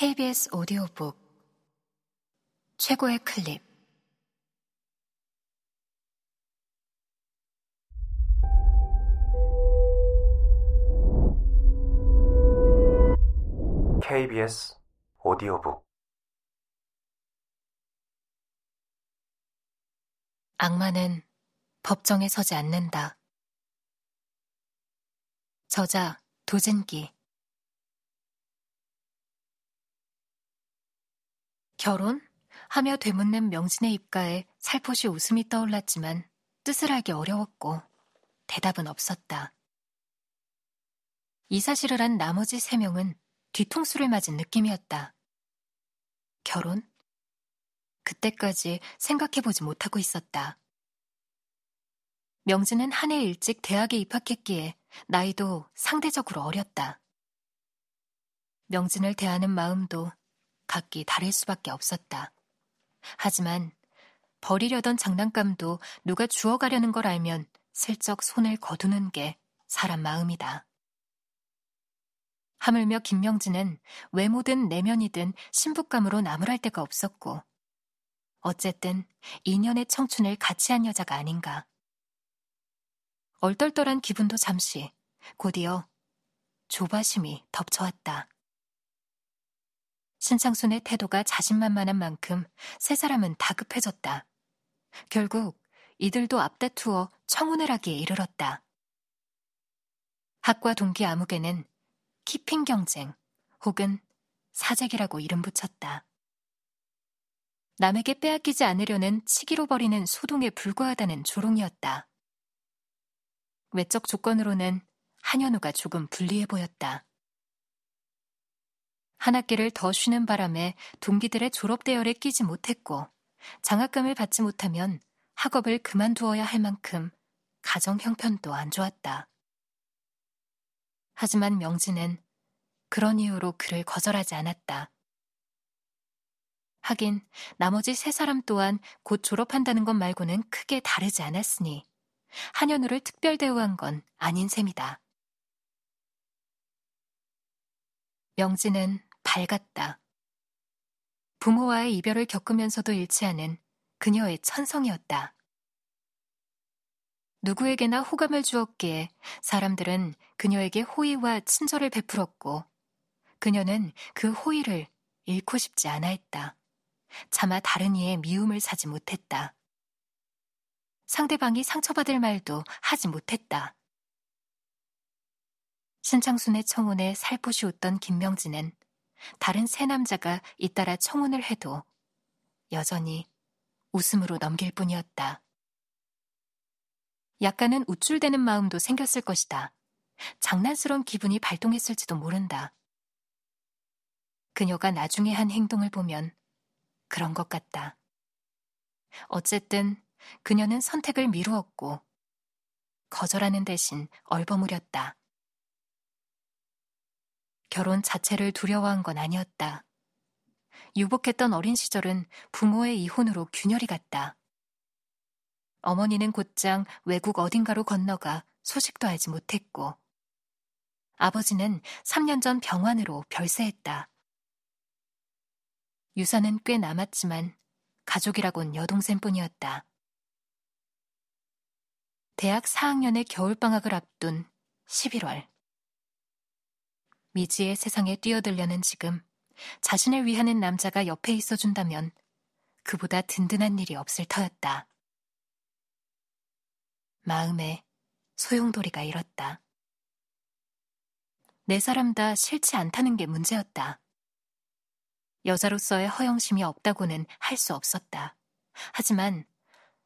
KBS 오디오북 최고의 클립. KBS 오디오북. 악마는 법정에 서지 않는다. 저자 도진기 결혼? 하며 되묻는 명진의 입가에 살포시 웃음이 떠올랐지만 뜻을 알기 어려웠고 대답은 없었다. 이 사실을 한 나머지 세 명은 뒤통수를 맞은 느낌이었다. 결혼? 그때까지 생각해보지 못하고 있었다. 명진은 한 해 일찍 대학에 입학했기에 나이도 상대적으로 어렸다. 명진을 대하는 마음도 각기 다를 수밖에 없었다. 하지만 버리려던 장난감도 누가 주워가려는 걸 알면 슬쩍 손을 거두는 게 사람 마음이다. 하물며 김명진은 외모든 내면이든 신부감으로 나무랄 데가 없었고, 어쨌든 2년의 청춘을 같이 한 여자가 아닌가. 얼떨떨한 기분도 잠시, 곧이어 조바심이 덮쳐왔다. 신창순의 태도가 자신만만한 만큼 세 사람은 다급해졌다. 결국 이들도 앞다투어 청혼을 하기에 이르렀다. 학과 동기 아무개는 키핑 경쟁 혹은 사재기라고 이름 붙였다. 남에게 빼앗기지 않으려는 치기로 버리는 소동에 불과하다는 조롱이었다. 외적 조건으로는 한현우가 조금 불리해 보였다. 한 학기를 더 쉬는 바람에 동기들의 졸업 대열에 끼지 못했고 장학금을 받지 못하면 학업을 그만두어야 할 만큼 가정 형편도 안 좋았다. 하지만 명진은 그런 이유로 그를 거절하지 않았다. 하긴 나머지 세 사람 또한 곧 졸업한다는 것 말고는 크게 다르지 않았으니 한현우를 특별 대우한 건 아닌 셈이다. 명진은 밝았다. 부모와의 이별을 겪으면서도 잃지 않은 그녀의 천성이었다. 누구에게나 호감을 주었기에 사람들은 그녀에게 호의와 친절을 베풀었고 그녀는 그 호의를 잃고 싶지 않아 했다. 차마 다른 이의 미움을 사지 못했다. 상대방이 상처받을 말도 하지 못했다. 신창순의 청혼에 살포시 웃던 김명진은 다른 세 남자가 잇따라 청혼을 해도 여전히 웃음으로 넘길 뿐이었다. 약간은 우쭐대는 마음도 생겼을 것이다. 장난스러운 기분이 발동했을지도 모른다. 그녀가 나중에 한 행동을 보면 그런 것 같다. 어쨌든 그녀는 선택을 미루었고 거절하는 대신 얼버무렸다. 결혼 자체를 두려워한 건 아니었다. 유복했던 어린 시절은 부모의 이혼으로 균열이 갔다. 어머니는 곧장 외국 어딘가로 건너가 소식도 알지 못했고, 아버지는 3년 전 병환으로 별세했다. 유산은 꽤 남았지만 가족이라곤 여동생뿐이었다. 대학 4학년의 겨울방학을 앞둔 11월. 미지의 세상에 뛰어들려는 지금 자신을 위하는 남자가 옆에 있어준다면 그보다 든든한 일이 없을 터였다. 마음에 소용돌이가 일었다. 네 사람 다 싫지 않다는 게 문제였다. 여자로서의 허영심이 없다고는 할 수 없었다. 하지만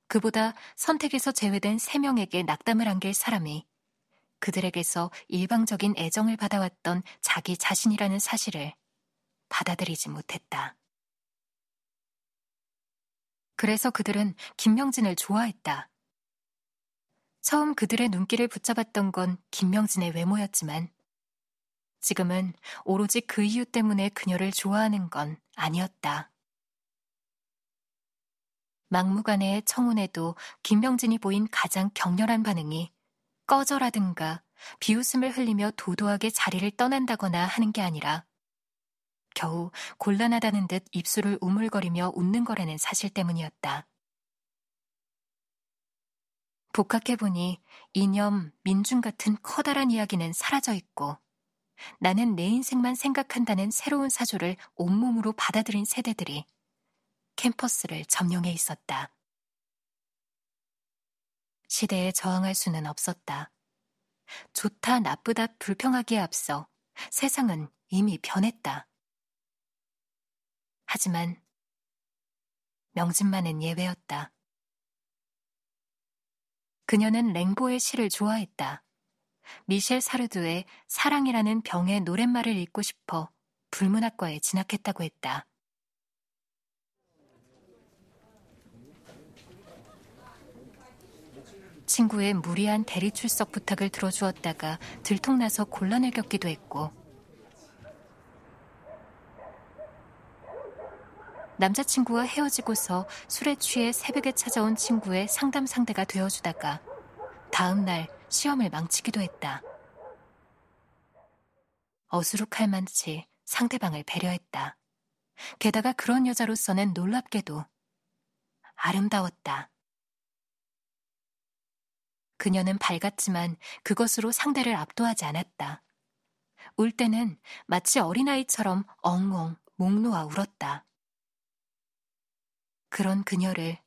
그보다 선택에서 제외된 세 명에게 낙담을 안길 사람이 그들에게서 일방적인 애정을 받아왔던 자기 자신이라는 사실을 받아들이지 못했다. 그래서 그들은 김명진을 좋아했다. 처음 그들의 눈길을 붙잡았던 건 김명진의 외모였지만 지금은 오로지 그 이유 때문에 그녀를 좋아하는 건 아니었다. 막무가내의 청혼에도 김명진이 보인 가장 격렬한 반응이 꺼져라든가 비웃음을 흘리며 도도하게 자리를 떠난다거나 하는 게 아니라 겨우 곤란하다는 듯 입술을 우물거리며 웃는 거라는 사실 때문이었다. 복학해보니 이념, 민중 같은 커다란 이야기는 사라져 있고 나는 내 인생만 생각한다는 새로운 사조를 온몸으로 받아들인 세대들이 캠퍼스를 점령해 있었다. 시대에 저항할 수는 없었다. 좋다, 나쁘다, 불평하기에 앞서 세상은 이미 변했다. 하지만 명진만은 예외였다. 그녀는 랭보의 시를 좋아했다. 미셸 사르두의 사랑이라는 병의 노랫말을 읽고 싶어 불문학과에 진학했다고 했다. 친구의 무리한 대리 출석 부탁을 들어주었다가 들통나서 곤란을 겪기도 했고 남자친구와 헤어지고서 술에 취해 새벽에 찾아온 친구의 상담 상대가 되어주다가 다음 날 시험을 망치기도 했다. 어수룩할 만치 상대방을 배려했다. 게다가 그런 여자로서는 놀랍게도 아름다웠다. 그녀는 밝았지만 그것으로 상대를 압도하지 않았다. 울 때는 마치 어린아이처럼 엉엉 목 놓아 울었다. 그런 그녀를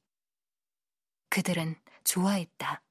그들은 좋아했다.